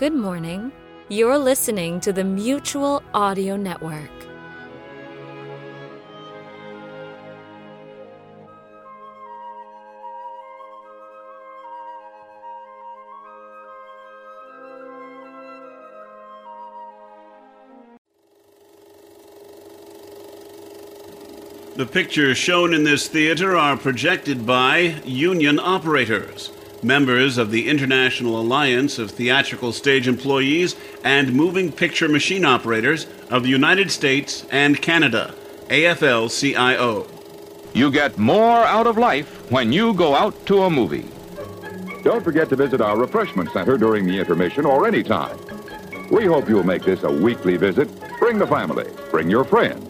Good morning. You're listening to the Mutual Audio Network. The pictures shown in this theater are projected by union operators, members of the International Alliance of Theatrical Stage Employees and Moving Picture Machine Operators of the United States and Canada, AFL CIO. You get more out of life when you go out to a movie. Don't forget to visit our refreshment center during the intermission or any time. We hope you'll make this a weekly visit. Bring the family, bring your friends.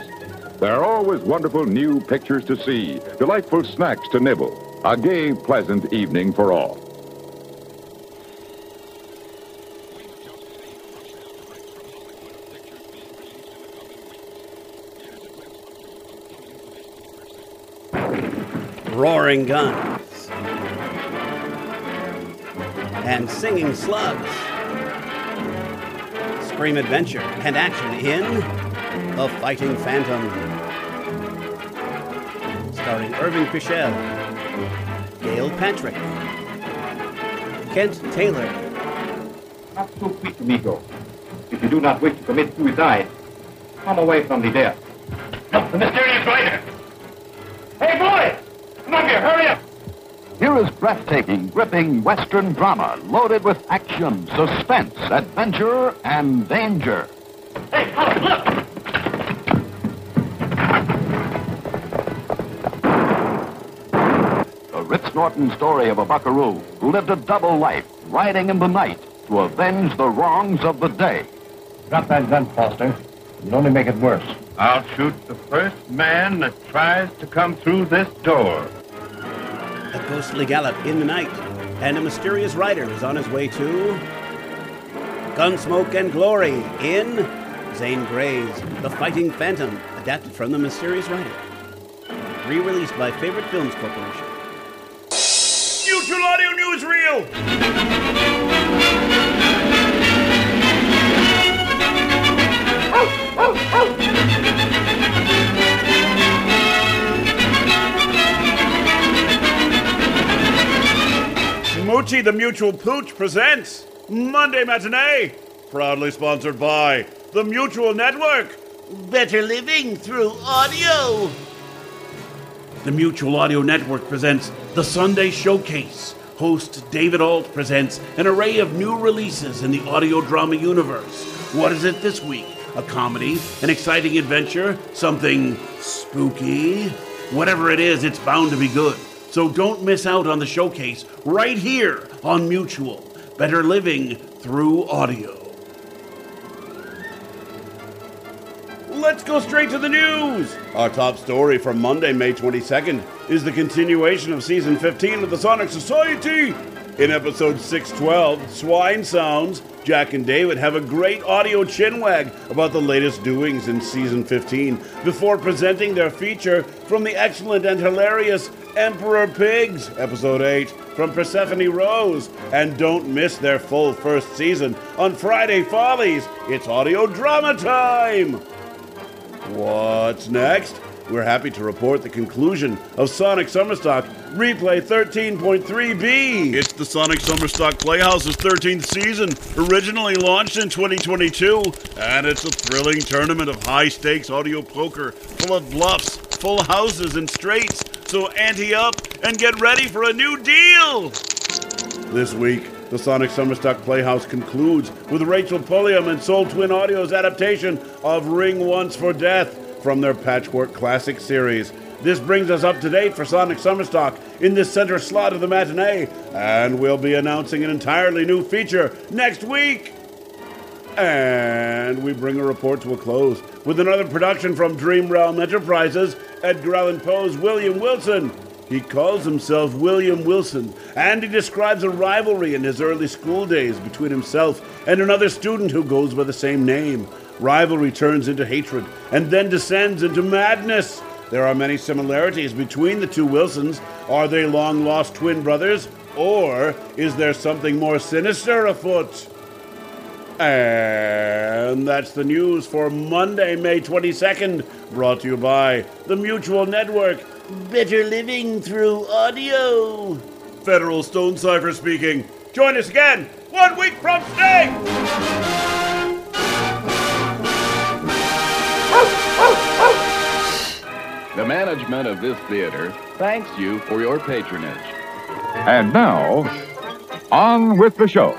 There are always wonderful new pictures to see, delightful snacks to nibble, a gay, pleasant evening for all. Roaring guns, and singing slugs. Scream adventure and action in The Fighting Phantom. Starring Irving Pichel, Gail Patrick, Kent Taylor, Not so quick, amigo. If you do not wish to commit suicide, come away from the death. Look, the mysterious rider! Hey, boy! Come up here, hurry up! Here is breathtaking, gripping Western drama loaded with action, suspense, adventure, and danger. Hey, Hollis, look! The Ritz Norton story of a buckaroo who lived a double life, riding in the night to avenge the wrongs of the day. Drop that gun, Foster. You'll only make it worse. I'll shoot the first man that tries to come through this door. A ghostly gallop in the night, and a mysterious rider is on his way to Gunsmoke and Glory in Zane Grey's The Fighting Phantom, adapted from The Mysterious Rider. Re-released by Favorite Films Corporation. Mutual Audio Newsreel! Smoochie the Mutual Pooch presents Monday Matinee, proudly sponsored by the Mutual Network. Better living through audio. The Mutual Audio Network presents the Sunday Showcase. Host David Alt presents an array of new releases in the audio drama universe. What is it this week? A comedy, an exciting adventure, something spooky? Whatever it is, it's bound to be good. So don't miss out on the showcase right here on Mutual. Better living through audio. Let's go straight to the news. Our top story from Monday, May 22nd, is the continuation of season 15 of the Sonic Society. In episode 612, Swine Sounds, Jack and David have a great audio chinwag about the latest doings in season 15 before presenting their feature from the excellent and hilarious Emperor Pigs, episode 8, from Persephone Rose. And don't miss their full first season on Friday Follies. It's audio drama time. What's next? We're happy to report the conclusion of Sonic Summerstock Replay 13.3b. It's the Sonic Summerstock Playhouse's 13th season, originally launched in 2022, and it's a thrilling tournament of high stakes audio poker full of bluffs, full houses, and straights. So ante up and get ready for a new deal! This week, the Sonic Summerstock Playhouse concludes with Rachel Pulliam and Soul Twin Audio's adaptation of Ring Once for Death from their Patchwork Classic series. This brings us up to date for Sonic Summerstock in the center slot of the matinee, and we'll be announcing an entirely new feature next week. And we bring a report to a close with another production from DreamRealm Enterprises, Edgar Allan Poe's William Wilson. He calls himself William Wilson, and he describes a rivalry in his early school days between himself and another student who goes by the same name. Rivalry turns into hatred and then descends into madness. There are many similarities between the two Wilsons. Are they long lost twin brothers? Or is there something more sinister afoot? And that's the news for Monday, May 22nd, brought to you by the Mutual Network. Better living through audio. Federal Stonecipher speaking. Join us again one week from today. The management of this theater thanks you for your patronage. And now, on with the show.